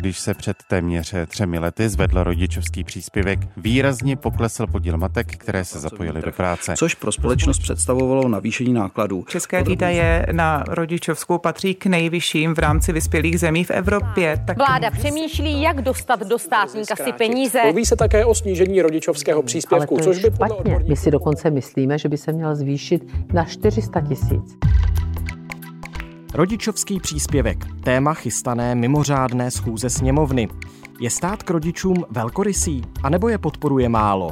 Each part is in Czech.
Když se před téměř třemi lety zvedl rodičovský příspěvek, výrazně poklesl podíl matek, které se zapojily do práce. Což pro společnost představovalo navýšení nákladů. České výdaje na rodičovskou patří k nejvyšším v rámci vyspělých zemí v Evropě. Tak... Vláda přemýšlí, jak dostat do státní kasy peníze. Mluví se také o snížení rodičovského příspěvku, Ale což by podle odborníků... My si dokonce myslíme, že by se měl zvýšit na 400 tisíc. Rodičovský příspěvek, téma chystané mimořádné schůze sněmovny. Je stát k rodičům velkorysý, anebo je podporuje málo?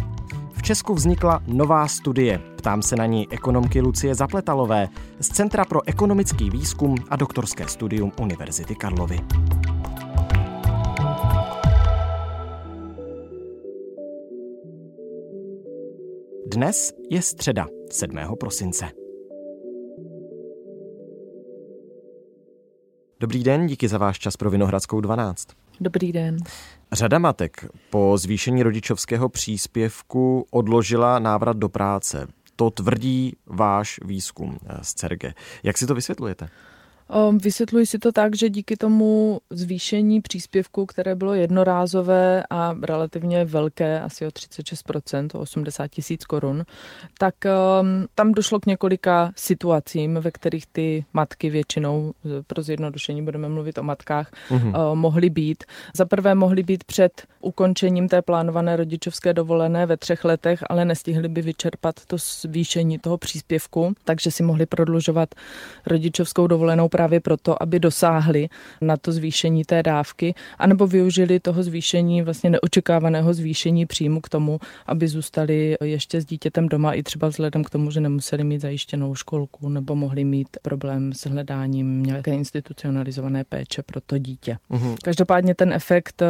V Česku vznikla nová studie, ptám se na ní ekonomky Lucie Zapletalové z Centra pro ekonomický výzkum a doktorské studium Univerzity Karlovy. Dnes je středa 7. prosince. Dobrý den, díky za váš čas pro Vinohradskou 12. Dobrý den. Řada matek po zvýšení rodičovského příspěvku odložila návrat do práce. To tvrdí váš výzkum z CERGE. Jak si to vysvětlujete? Ehm, vysvětluji si to tak, že díky tomu zvýšení příspěvku, které bylo jednorázové a relativně velké, asi o 36%, o 80 tisíc korun, tak um, tam došlo k několika situacím, ve kterých ty matky většinou, pro zjednodušení budeme mluvit o matkách, mm-hmm. mohly být. Za prvé mohly být před ukončením té plánované rodičovské dovolené ve třech letech, ale nestihly by vyčerpat to zvýšení toho příspěvku, takže si mohli prodlužovat rodičovskou dovolenou právě proto, aby dosáhli na to zvýšení té dávky, anebo využili toho zvýšení, vlastně neočekávaného zvýšení příjmu k tomu, aby zůstali ještě s dítětem doma i třeba vzhledem k tomu, že nemuseli mít zajištěnou školku nebo mohli mít problém s hledáním nějaké institucionalizované péče pro to dítě. Uhum. Každopádně ten efekt eh,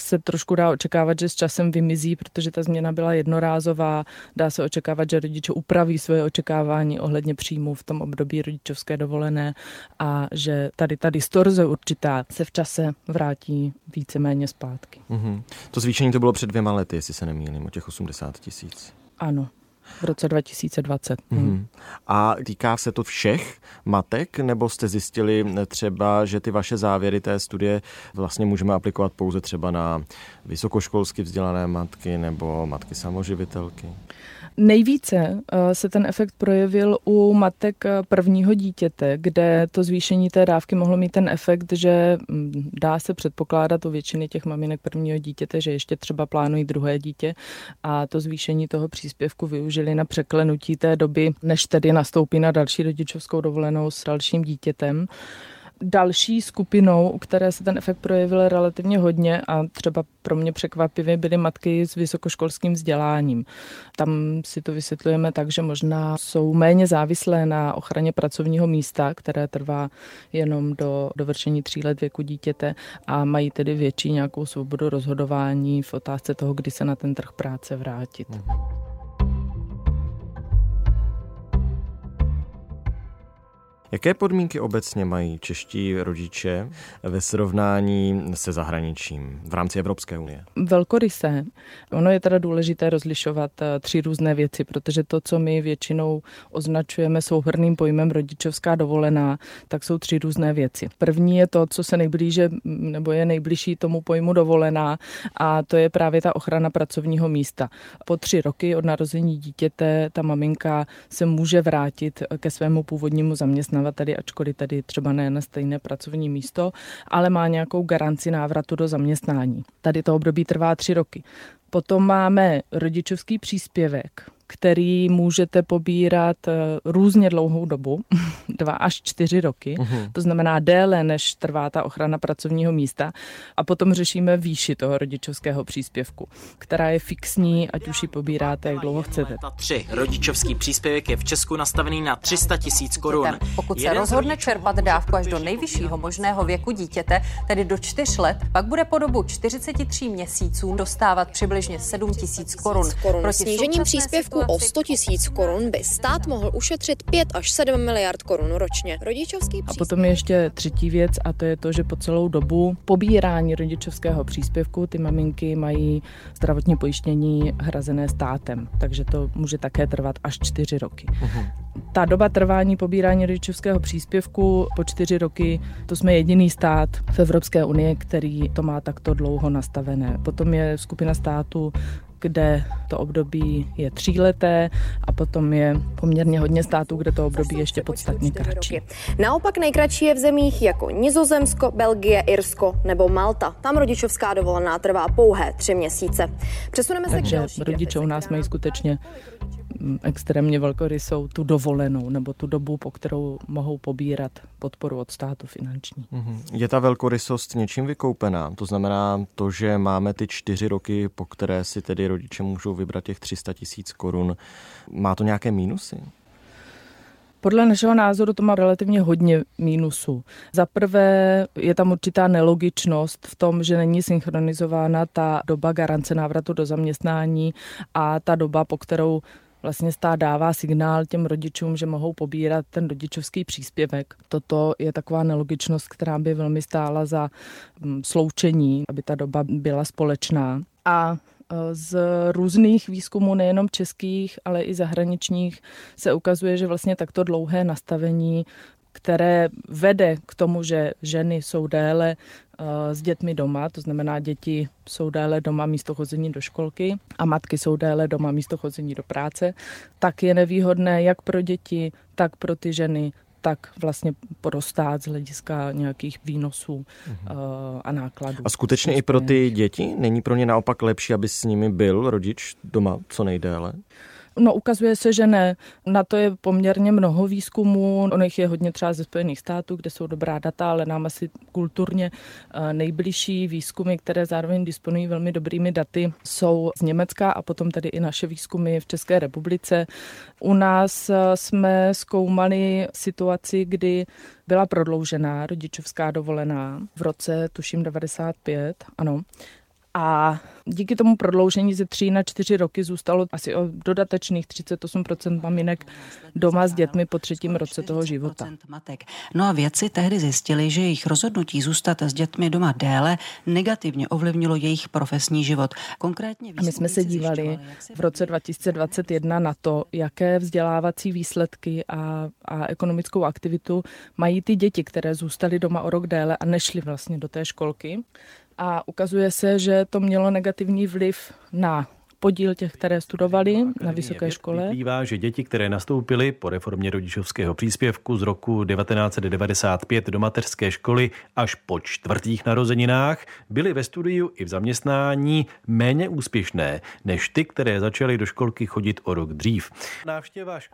se trošku dá očekávat, že s časem vymizí, protože ta změna byla jednorázová. Dá se očekávat, že rodiče upraví svoje očekávání ohledně příjmu v tom období rodičovské dovolené a že tady ta distorze určitá se v čase vrátí víceméně zpátky. Mm-hmm. To zvýšení to bylo před dvěma lety, jestli se nemýlím, o těch 80 tisíc. Ano v roce 2020. Mm-hmm. A týká se to všech matek, nebo jste zjistili třeba, že ty vaše závěry té studie vlastně můžeme aplikovat pouze třeba na vysokoškolsky vzdělané matky nebo matky samoživitelky? Nejvíce eh, se ten efekt projevil u matek eh, prvního dítěte, kde to zvýšení té dávky mohlo mít ten efekt, že mm, dá se předpokládat u většiny těch maminek prvního dítěte, že ještě třeba plánují druhé dítě a to zvýšení toho příspěvku využili na překlenutí té doby, než tedy nastoupí na další rodičovskou dovolenou s dalším dítětem. Další skupinou, u které se ten efekt projevil relativně hodně a třeba pro mě překvapivě byly matky s vysokoškolským vzděláním. Tam si to vysvětlujeme tak, že možná jsou méně závislé na ochraně pracovního místa, které trvá jenom do dovršení tří let věku dítěte a mají tedy větší nějakou svobodu rozhodování v otázce toho, kdy se na ten trh práce vrátit. Mhm. Jaké podmínky obecně mají čeští rodiče ve srovnání se zahraničím v rámci Evropské unie? Velkorysé. Ono je teda důležité rozlišovat eh, tři různé věci, protože to, co my většinou označujeme souhrným pojmem rodičovská dovolená, tak jsou tři různé věci. První je to, co se nejblíže nebo je nejbližší tomu pojmu dovolená a to je právě ta ochrana pracovního místa. Po tři roky od narození dítěte ta maminka se může vrátit ke svému původnímu zaměstnání zaměstnavateli, ačkoliv tady třeba ne na stejné pracovní místo, ale má nějakou garanci návratu do zaměstnání. Tady to období trvá tři roky. Potom máme rodičovský příspěvek, který můžete pobírat eh, různě dlouhou dobu, dva až čtyři roky, uh-huh. to znamená déle, než trvá ta ochrana pracovního místa. A potom řešíme výši toho rodičovského příspěvku, která je fixní, ať už ji pobíráte, jak dlouho chcete. Tři. Rodičovský příspěvek je v Česku nastavený na 300 tisíc korun. Pokud se rozhodne čerpat dávku až do nejvyššího možného věku dítěte, tedy do čtyř let, pak bude po dobu 43 měsíců dostávat přibližně 7 tisíc korun. Proti snížením příspěvku příspěvku o 100 tisíc korun by stát mohl ušetřit 5 až 7 miliard korun ročně. Rodičovský A potom je ještě třetí věc a to je to, že po celou dobu pobírání rodičovského příspěvku ty maminky mají zdravotní pojištění hrazené státem, takže to může také trvat až čtyři roky. Uh-huh. Ta doba trvání pobírání rodičovského příspěvku po čtyři roky, to jsme jediný stát v Evropské unii, který to má takto dlouho nastavené. Potom je skupina států kde to období je tříleté a potom je poměrně hodně států, kde to období je ještě podstatně kratší. Naopak nejkratší je v zemích jako Nizozemsko, Belgie, Irsko nebo Malta. Tam rodičovská dovolená trvá pouhé tři měsíce. Přesuneme se Takže k další rodiče u nás mají skutečně extrémně velkorysou tu dovolenou nebo tu dobu, po kterou mohou pobírat podporu od státu finanční. Mhm. Je ta velkorysost něčím vykoupená? To znamená to, že máme ty čtyři roky, po které si tedy rodiče můžou vybrat těch 300 tisíc korun. Má to nějaké mínusy? Podle našeho názoru to má relativně hodně mínusů. Za prvé je tam určitá nelogičnost v tom, že není synchronizována ta doba garance návratu do zaměstnání a ta doba, po kterou vlastně stát dává signál těm rodičům, že mohou pobírat ten rodičovský příspěvek. Toto je taková nelogičnost, která by velmi stála za mm, sloučení, aby ta doba byla společná. A e, z různých výzkumů, nejenom českých, ale i zahraničních, se ukazuje, že vlastně takto dlouhé nastavení které vede k tomu, že ženy jsou déle eh, s dětmi doma, to znamená, děti jsou déle doma místo chození do školky a matky jsou déle doma místo chození do práce, tak je nevýhodné jak pro děti, tak pro ty ženy, tak vlastně pro stát z hlediska nějakých výnosů uh, a nákladů. A skutečně i pro ty děti? Není pro ně naopak lepší, aby s nimi byl rodič doma co nejdéle? No ukazuje se, že ne. Na to je poměrně mnoho výzkumů. Ono jich je hodně třeba ze Spojených států, kde jsou dobrá data, ale nám asi kulturně eh, nejbližší výzkumy, které zároveň disponují velmi dobrými daty, jsou z Německa a potom tedy i naše výzkumy v České republice. U nás eh, jsme zkoumali situaci, kdy byla prodloužená rodičovská dovolená v roce, tuším 95, ano. A díky tomu prodloužení ze 3 na 4 roky zůstalo asi o dodatečných 38% maminek doma s dětmi po třetím roce toho života. Matek. No a vědci tehdy zjistili, že jejich rozhodnutí zůstat s dětmi doma déle negativně ovlivnilo jejich profesní život. Konkrétně a my jsme se dívali v roce 2021 na to, jaké vzdělávací výsledky a, a ekonomickou aktivitu mají ty děti, které zůstaly doma o rok déle a nešly vlastně do té školky a ukazuje se, že to mělo negativní vliv na podíl těch, které studovali na vysoké škole. Vyplývá, že děti, které nastoupily po reformě rodičovského příspěvku z roku 1995 do mateřské školy až po čtvrtých narozeninách, byly ve studiu i v zaměstnání méně úspěšné než ty, které začaly do školky chodit o rok dřív.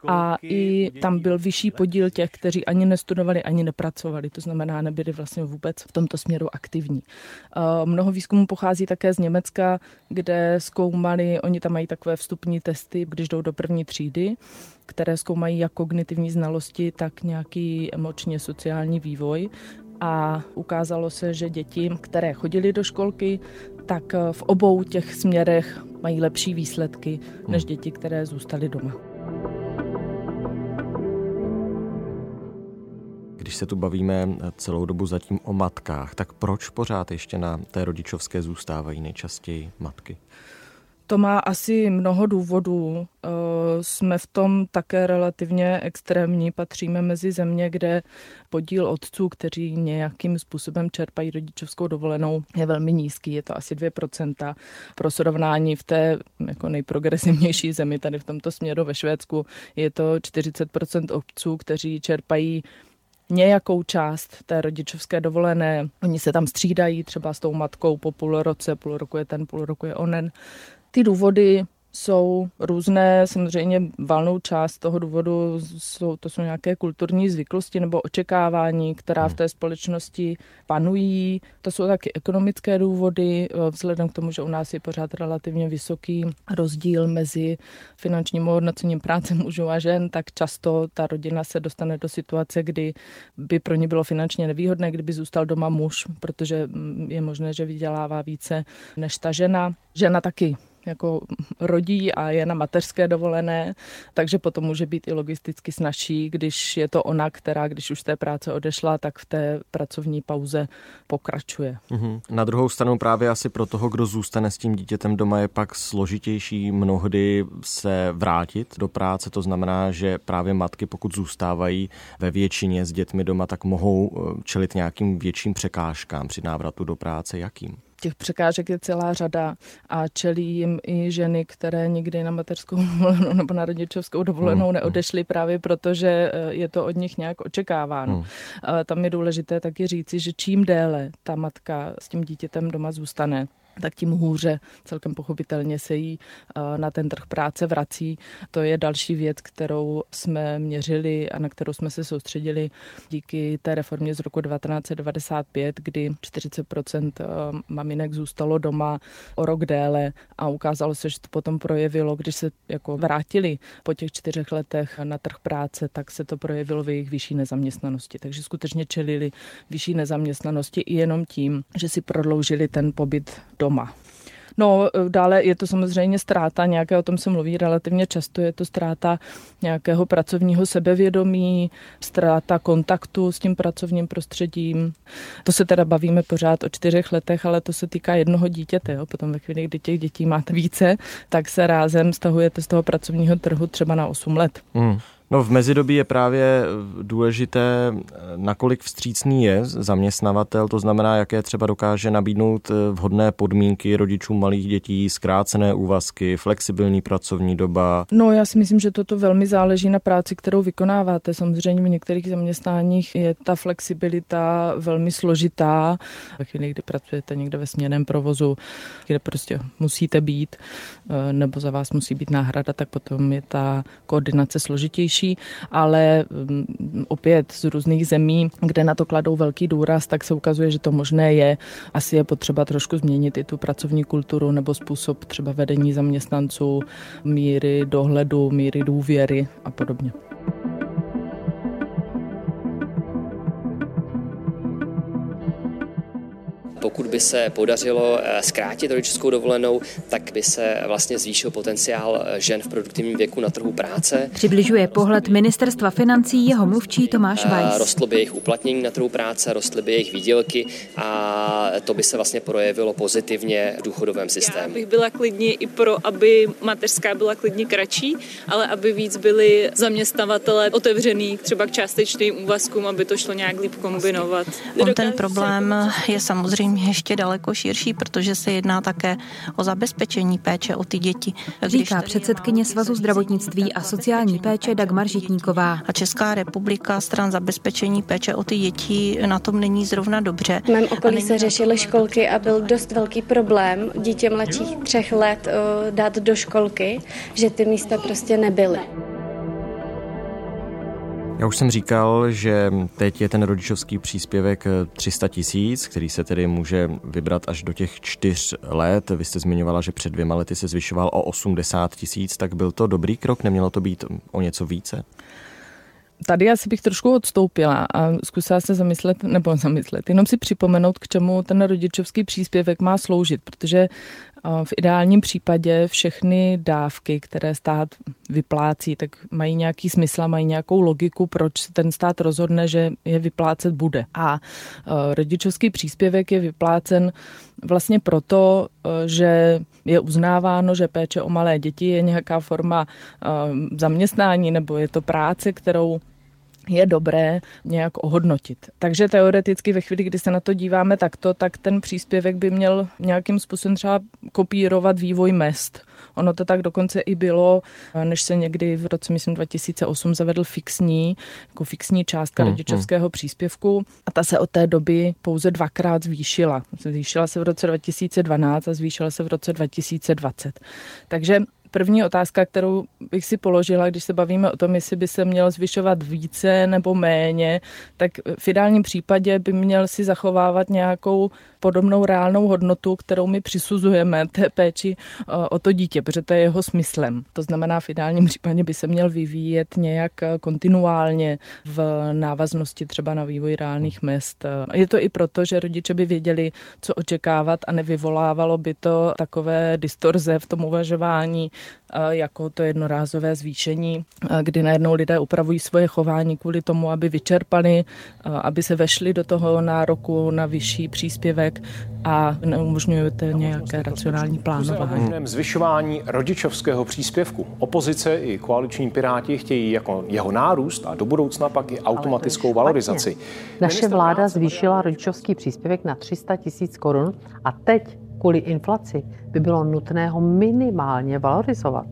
A i tam byl vyšší podíl těch, kteří ani nestudovali, ani nepracovali, to znamená, nebyli vlastně vůbec v tomto směru aktivní. Mnoho výzkumů pochází také z Německa, kde zkoumali oni tam mají takové vstupní testy, když jdou do první třídy, které zkoumají jak kognitivní znalosti, tak nějaký emočně sociální vývoj. A ukázalo se, že děti, které chodily do školky, tak v obou těch směrech mají lepší výsledky než hmm. děti, které zůstaly doma. Když se tu bavíme celou dobu zatím o matkách, tak proč pořád ještě na té rodičovské zůstávají nejčastěji matky? To má asi mnoho důvodů. Eh, jsme v tom také relativně extrémní. Patříme mezi země, kde podíl otců, kteří nějakým způsobem čerpají rodičovskou dovolenou, je velmi nízký. Je to asi 2%. Pro srovnání v té jako nejprogresivnější zemi, tady v tomto směru ve Švédsku, je to 40% otců, kteří čerpají nějakou část té rodičovské dovolené. Oni se tam střídají třeba s tou matkou po půl roce, půl roku je ten, půl roku je onen. Ty důvody jsou různé, samozřejmě valnou část toho důvodu jsou, to jsou nějaké kulturní zvyklosti nebo očekávání, která v hmm. té společnosti panují. To jsou taky ekonomické důvody, eh, vzhledem k tomu, že u nás je pořád relativně vysoký rozdíl mezi finančním hodnocením práce mužů a žen, tak často ta rodina se dostane do situace, kdy by pro ně bylo finančně nevýhodné, kdyby zůstal doma muž, protože mm, je možné, že vydělává více než ta žena. Žena taky jako rodí a je na mateřské dovolené, takže potom může být i logisticky snažší, když je to ona, která, když už té práce odešla, tak v té pracovní pauze pokračuje. Mm-hmm. Na druhou stranu právě asi pro toho, kdo zůstane s tím dítětem doma, je pak složitější mnohdy se vrátit do práce. To znamená, že právě matky, pokud zůstávají ve většině s dětmi doma, tak mohou eh, čelit nějakým větším překážkám při návratu do práce. Jakým? Těch překážek je celá řada a čelí jim i ženy, které nikdy na mateřskou dovolenou nebo na rodičovskou dovolenou hmm. neodešly právě proto, že eh, je to od nich nějak očekáváno. Hmm. Tam je důležité taky říci, že čím déle ta matka s tím dítětem doma zůstane, tak tím hůře celkem pochopitelně se jí eh, na ten trh práce vrací. To je další věc, kterou jsme měřili a na kterou jsme se soustředili díky té reformě z roku 1995, kdy 40% eh, maminek zůstalo doma o rok déle a ukázalo se, že to potom projevilo, když se jako vrátili po těch čtyřech letech na trh práce, tak se to projevilo v jejich vyšší nezaměstnanosti. Takže skutečně čelili vyšší nezaměstnanosti i jenom tím, že si prodloužili ten pobyt doma. No, dále je to samozřejmě ztráta nějaké, o tom se mluví relativně často, je to ztráta nějakého pracovního sebevědomí, ztráta kontaktu s tím pracovním prostředím. To se teda bavíme pořád o čtyřech letech, ale to se týká jednoho dítěte. Jo. Potom ve chvíli, kdy těch dětí máte více, tak se rázem stahujete z toho pracovního trhu třeba na 8 let. Hmm. No v mezidobí je právě eh, důležité, eh, nakolik vstřícný je zaměstnavatel, to znamená, jaké třeba dokáže nabídnout eh, vhodné podmínky rodičům malých dětí, zkrácené úvazky, flexibilní pracovní doba. No já si myslím, že toto velmi záleží na práci, kterou vykonáváte. Samozřejmě v některých zaměstnáních je ta flexibilita velmi složitá. Ve chvíli, kdy pracujete někde ve směném provozu, kde prostě musíte být, nebo za vás musí být náhrada, tak potom je ta koordinace složitější lepší, ale mm, opět z různých zemí, kde na to kladou velký důraz, tak se ukazuje, že to možné je. Asi je potřeba trošku změnit i tu pracovní kulturu nebo způsob třeba vedení zaměstnanců, míry dohledu, míry důvěry a podobně. Pokud by se podařilo eh, zkrátit rodičovskou dovolenou, tak by se vlastně zvýšil potenciál eh, žen v produktivním věku na trhu práce. Přibližuje pohled ministerstva financí jeho mluvčí Tomáš eh, Weiss. Rostlo by jejich uplatnění na trhu práce, rostly by jejich výdělky a to by se vlastně projevilo pozitivně v důchodovém systému. Já bych byla klidně i pro, aby mateřská byla klidně kratší, ale aby víc byli zaměstnavatele otevřený třeba k částečným úvazkům, aby to šlo nějak líp kombinovat. On ten problém je samozřejmě ještě daleko širší, protože se jedná také o zabezpečení péče o ty děti. Říká předsedkyně Svazu zdravotnictví a sociální péče Dagmar Žitníková. A Česká republika stran zabezpečení péče o ty děti na tom není zrovna dobře. V mém okolí se řešily školky a byl dost velký problém dítě mladších třech let dát do školky, že ty místa prostě nebyly. Já už jsem říkal, že teď je ten rodičovský příspěvek 300 tisíc, který se tedy může vybrat až do těch čtyř let. Vy jste zmiňovala, že před dvěma lety se zvyšoval o 80 tisíc, tak byl to dobrý krok? Nemělo to být o něco více? Tady asi bych trošku odstoupila a zkusila se zamyslet, nebo zamyslet, jenom si připomenout, k čemu ten rodičovský příspěvek má sloužit, protože v ideálním případě všechny dávky, které stát vyplácí, tak mají nějaký smysl a mají nějakou logiku, proč ten stát rozhodne, že je vyplácet bude. A rodičovský příspěvek je vyplácen vlastně proto, že je uznáváno, že péče o malé děti je nějaká forma zaměstnání nebo je to práce, kterou je dobré nějak ohodnotit. Takže teoreticky ve chvíli, kdy se na to díváme takto, tak ten příspěvek by měl nějakým způsobem třeba kopírovat vývoj mest. Ono to tak dokonce i bylo, než se někdy v roce, myslím, 2008 zavedl fixní, jako fixní částka hmm, rodičovského hmm. příspěvku a ta se od té doby pouze dvakrát zvýšila. Zvýšila se v roce 2012 a zvýšila se v roce 2020. Takže první otázka, kterou bych si položila, když se bavíme o tom, jestli by se měl zvyšovat více nebo méně, tak v ideálním případě by měl si zachovávat nějakou podobnou reálnou hodnotu, kterou my přisuzujeme té péči eh, o to dítě, protože to je jeho smyslem. To znamená, v ideálním případě by se měl vyvíjet nějak eh, kontinuálně v návaznosti třeba na vývoj reálných mest. Eh, je to i proto, že rodiče by věděli, co očekávat a nevyvolávalo by to takové distorze v tom uvažování, jako to jednorázové zvýšení, kdy najednou lidé upravují svoje chování kvůli tomu, aby vyčerpali, aby se vešli do toho nároku na vyšší příspěvek a neumožňujete nějaké racionální plánování. Zvyšování rodičovského příspěvku. Opozice i koaliční piráti chtějí jako jeho nárůst a do budoucna pak i automatickou valorizaci. Naše vláda zvýšila rodičovský příspěvek na 300 tisíc korun a teď kvůli inflaci by bylo nutné ho minimálně valorizovat.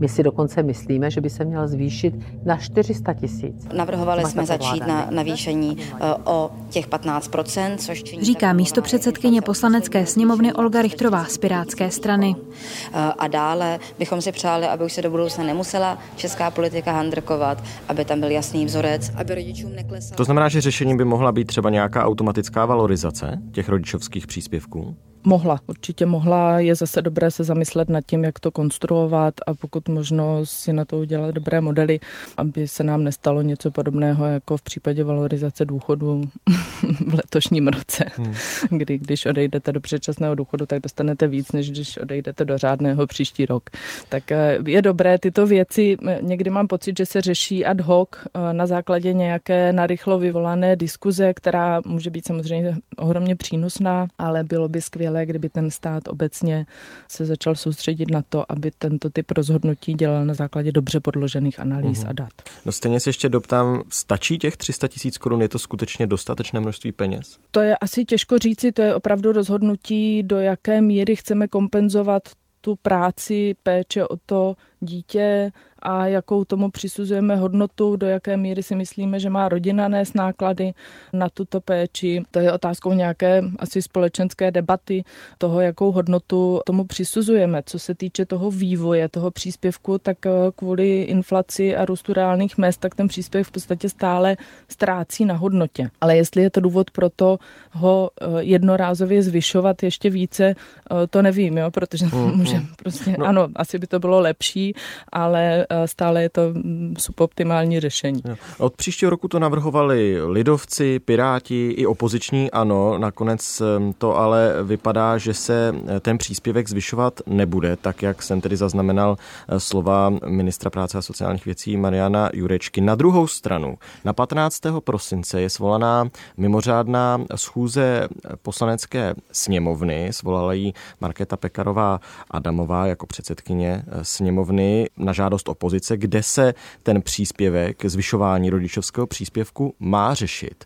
My si dokonce myslíme, že by se měl zvýšit na 400 tisíc. Navrhovali jsme začít na navýšení e, o těch 15% což činí... Říká místo předsedkyně poslanecké sněmovny Olga Richtrová z Pirátské strany. E, a dále bychom si přáli, aby už se do budoucna nemusela česká politika handrkovat, aby tam byl jasný vzorec, aby rodičům neklesal. To znamená, že řešením by mohla být třeba nějaká automatická valorizace těch rodičovských příspěvků? Mohla, určitě mohla. Je zase dobré se zamyslet nad tím, jak to konstruovat a pokud možno si na to udělat dobré modely, aby se nám nestalo něco podobného jako v případě valorizace důchodu v letošním roce, hmm. kdy když odejdete do předčasného důchodu, tak dostanete víc, než když odejdete do řádného příští rok. Tak eh, je dobré tyto věci, někdy mám pocit, že se řeší ad hoc eh, na základě nějaké narychlo vyvolané diskuze, která může být samozřejmě ohromně přínosná, ale bylo by skvělé skvělé, kdyby ten stát obecně se začal soustředit na to, aby tento typ rozhodnutí dělal na základě dobře podložených analýz uhum. a dat. No stejně se ještě doptám, stačí těch 300 tisíc korun, je to skutečně dostatečné množství peněz? To je asi těžko říci, to je opravdu rozhodnutí, do jaké míry chceme kompenzovat tu práci, péče o to dítě, a jakou tomu přisuzujeme hodnotu, do jaké míry si myslíme, že má rodina nést náklady na tuto péči. To je otázkou nějaké asi společenské debaty toho, jakou hodnotu tomu přisuzujeme. Co se týče toho vývoje, toho příspěvku, tak eh, kvůli inflaci a růstu reálných mest, tak ten příspěvek v podstatě stále ztrácí na hodnotě. Ale jestli je to důvod pro to ho eh, jednorázově zvyšovat ještě více, eh, to nevím, jo, protože mm, může mm. prostě, no. ano, asi by to bylo lepší, ale stále je to mm, suboptimální řešení. Od příštího roku to navrhovali lidovci, piráti i opoziční ano. Nakonec to ale vypadá, že se eh, ten příspěvek zvyšovat nebude, tak jak jsem tedy zaznamenal eh, slova ministra práce a sociálních věcí Mariana Jurečky. Na druhou stranu, na 15. prosince je svolaná mimořádná schůze poslanecké sněmovny. Svolala ji Markéta Pekarová Adamová jako předsedkyně eh, sněmovny na žádost opozice, kde se ten příspěvek, zvyšování rodičovského příspěvku má řešit.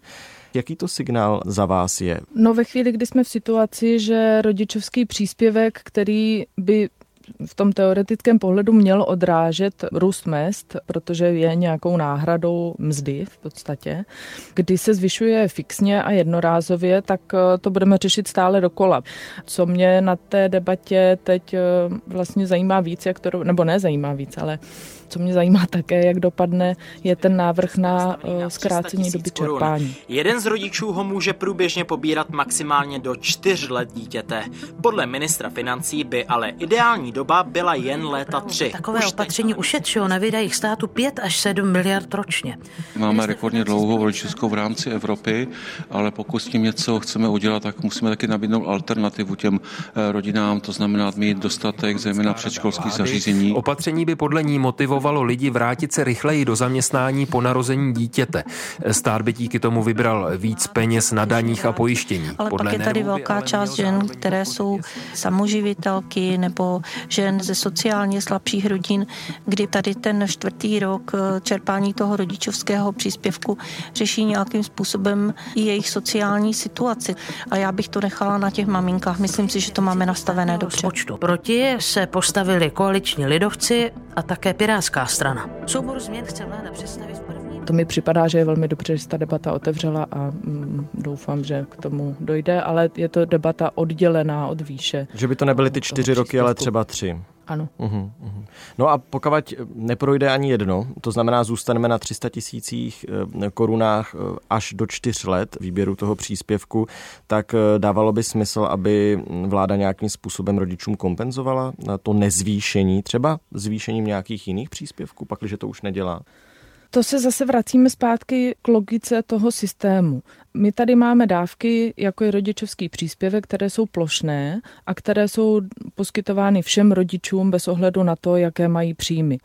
Jaký to signál za vás je? No ve chvíli, kdy jsme v situaci, že rodičovský příspěvek, který by v tom teoretickém pohledu měl odrážet růst mest, protože je nějakou náhradou mzdy v podstatě. Kdy se zvyšuje fixně a jednorázově, tak eh, to budeme řešit stále dokola. Co mě na té debatě teď eh, vlastně zajímá víc, jak to, nebo ne zajímá víc, ale co mě zajímá také, jak dopadne, je ten návrh na eh, zkrácení doby čerpání. Jeden z rodičů ho může průběžně pobírat maximálně do čtyř let dítěte. Podle ministra financí by ale ideální doba byla jen léta tři. Takové už opatření ušetřilo na výdajích státu 5 až 7 miliard ročně. Máme rekordně dlouhou rodičovskou v rámci Evropy, ale pokud s tím něco chceme udělat, tak musíme taky nabídnout alternativu těm eh, rodinám, to znamená mít dostatek zejména předškolských zařízení. Opatření by podle ní motivovalo motivovalo lidi vrátit se rychleji do zaměstnání po narození dítěte. Stát by díky tomu vybral víc peněz na daních a pojištění. Ale Podle pak je tady velká část žen, které jsou samoživitelky nebo žen ze sociálně slabších rodin, kdy tady ten čtvrtý rok eh, čerpání toho rodičovského příspěvku řeší nějakým způsobem i jejich sociální situaci. A já bych to nechala na těch maminkách. Myslím si, že to máme nastavené dobře. Proti se postavili koaliční lidovci a také Pirátská Pirátská strana. Soubor změn chce vláda představit v první... To mi připadá, že je velmi dobře, že se ta debata otevřela a mm, doufám, že k tomu dojde, ale je to debata oddělená od výše. Že by to nebyly ty čtyři roky, ale třeba tři. Ano. Uhum, uhum. No a pokud neprojde ani jedno, to znamená zůstaneme na 300 tisících eh, korunách eh, až do čtyř let výběru toho příspěvku, tak eh, dávalo by smysl, aby vláda nějakým způsobem rodičům kompenzovala na to nezvýšení, třeba zvýšením nějakých jiných příspěvků, pakliže to už nedělá? To se zase vracíme zpátky k logice toho systému. My tady máme dávky, jako je rodičovský příspěvek, které jsou plošné a které jsou poskytovány všem rodičům bez ohledu na to, jaké mají příjmy.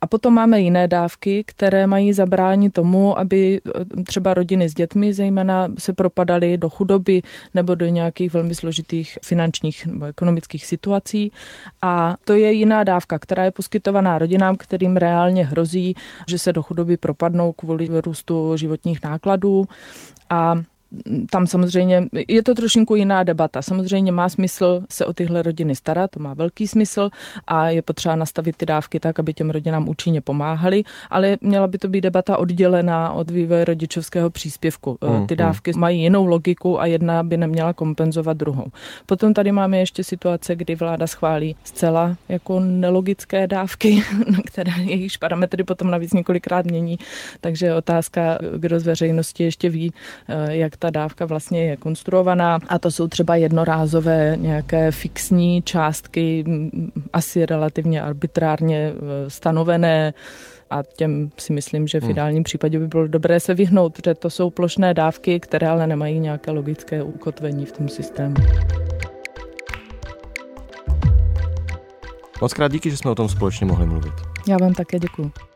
A potom máme jiné dávky, které mají zabránit tomu, aby eh, třeba rodiny s dětmi zejména se propadaly do chudoby nebo do nějakých velmi složitých finančních nebo ekonomických situací. A to je jiná dávka, která je poskytovaná rodinám, kterým reálně hrozí, že se do chudoby propadnou kvůli růstu životních nákladů a tam samozřejmě je to trošinku jiná debata. Samozřejmě má smysl se o tyhle rodiny starat, to má velký smysl a je potřeba nastavit ty dávky tak, aby těm rodinám účinně pomáhali, ale měla by to být debata oddělená od vývoje rodičovského příspěvku. Mm, ty dávky mm. mají jinou logiku a jedna by neměla kompenzovat druhou. Potom tady máme ještě situace, kdy vláda schválí zcela jako nelogické dávky, které jejichž parametry potom navíc několikrát mění, takže otázka, kdo z veřejnosti ještě ví, eh, jak ta dávka vlastně je konstruovaná a to jsou třeba jednorázové nějaké fixní částky, asi relativně arbitrárně e, stanovené, a těm si myslím, že v hmm. ideálním případě by bylo dobré se vyhnout, protože to jsou plošné dávky, které ale nemají nějaké logické ukotvení v tom systému. Moc krát díky, že jsme o tom společně mohli mluvit. Já vám také děkuji.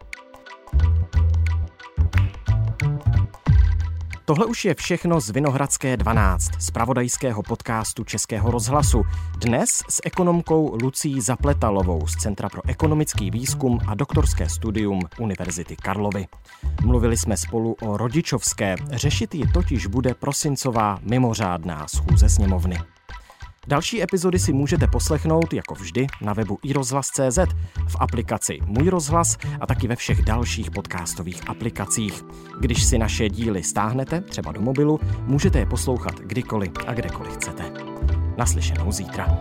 Tohle už je všechno z Vinohradské 12, z pravodajského podcastu Českého rozhlasu. Dnes s ekonomkou Lucí Zapletalovou z Centra pro ekonomický výzkum a doktorské studium Univerzity Karlovy. Mluvili jsme spolu o rodičovské, řešit ji totiž bude prosincová mimořádná schůze sněmovny. Další epizody si můžete poslechnout jako vždy na webu iRozhlas.cz, v aplikaci Můj rozhlas a taky ve všech dalších podcastových aplikacích. Když si naše díly stáhnete, třeba do mobilu, můžete je poslouchat kdykoliv a kdekoliv chcete. Naslyšenou zítra.